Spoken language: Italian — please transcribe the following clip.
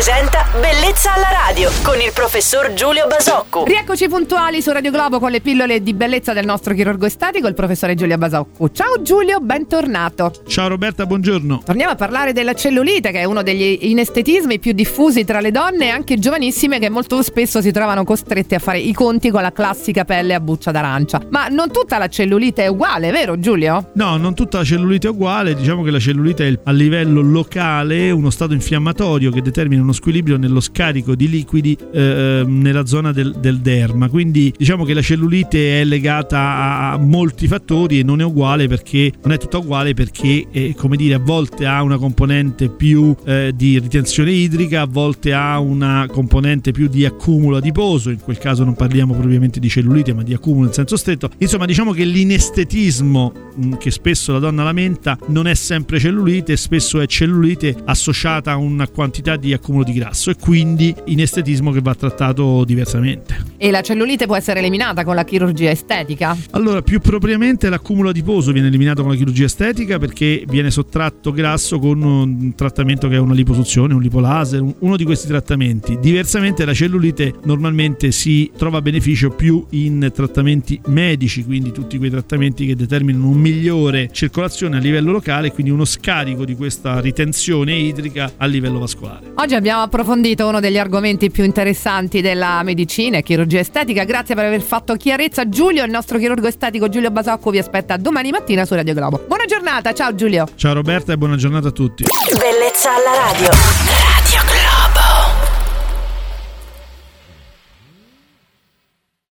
presenta Bellezza alla radio con il professor Giulio Basocco. Rieccoci puntuali su Radio Globo con le pillole di bellezza del nostro chirurgo estetico, il professore Giulio Basocco. Ciao Giulio, bentornato. Ciao Roberta, buongiorno. Torniamo a parlare della cellulite, che è uno degli inestetismi più diffusi tra le donne, anche giovanissime, che molto spesso si trovano costrette a fare i conti con la classica pelle a buccia d'arancia. Ma non tutta la cellulite è uguale, vero Giulio? No, non tutta la cellulite è uguale. Diciamo che la cellulite è a livello locale uno stato infiammatorio che determina uno squilibrio nello scarico di liquidi eh, nella zona del, del, derma. Quindi diciamo che la cellulite è legata a molti fattori e non è uguale perché non è tutta uguale perché eh, come dire a volte ha una componente più eh, di ritenzione idrica, a volte ha una componente più di accumulo adiposo, in quel caso non parliamo propriamente di cellulite ma di accumulo in senso stretto. Insomma diciamo che l'inestetismo mh, che spesso la donna lamenta non è sempre cellulite, spesso è cellulite associata a una quantità di accumulo di grasso e quindi in estetismo che va trattato diversamente. E la cellulite può essere eliminata con la chirurgia estetica? Allora, più propriamente l'accumulo adiposo viene eliminato con la chirurgia estetica perché viene sottratto grasso con un trattamento che è una liposuzione, un lipolaser, uno di questi trattamenti. Diversamente la cellulite normalmente si trova beneficio più in trattamenti medici, quindi tutti quei trattamenti che determinano un migliore circolazione a livello locale quindi uno scarico di questa ritenzione idrica a livello vascolare. Oggi abbiamo approfondito uno degli argomenti più interessanti della medicina e chirurgia estetica. Grazie per aver fatto chiarezza. Giulio, il nostro chirurgo estetico Giulio Basocco, vi aspetta domani mattina su Radio Globo. Buona giornata, ciao Giulio. Ciao Roberta e buona giornata a tutti. Bellezza alla radio.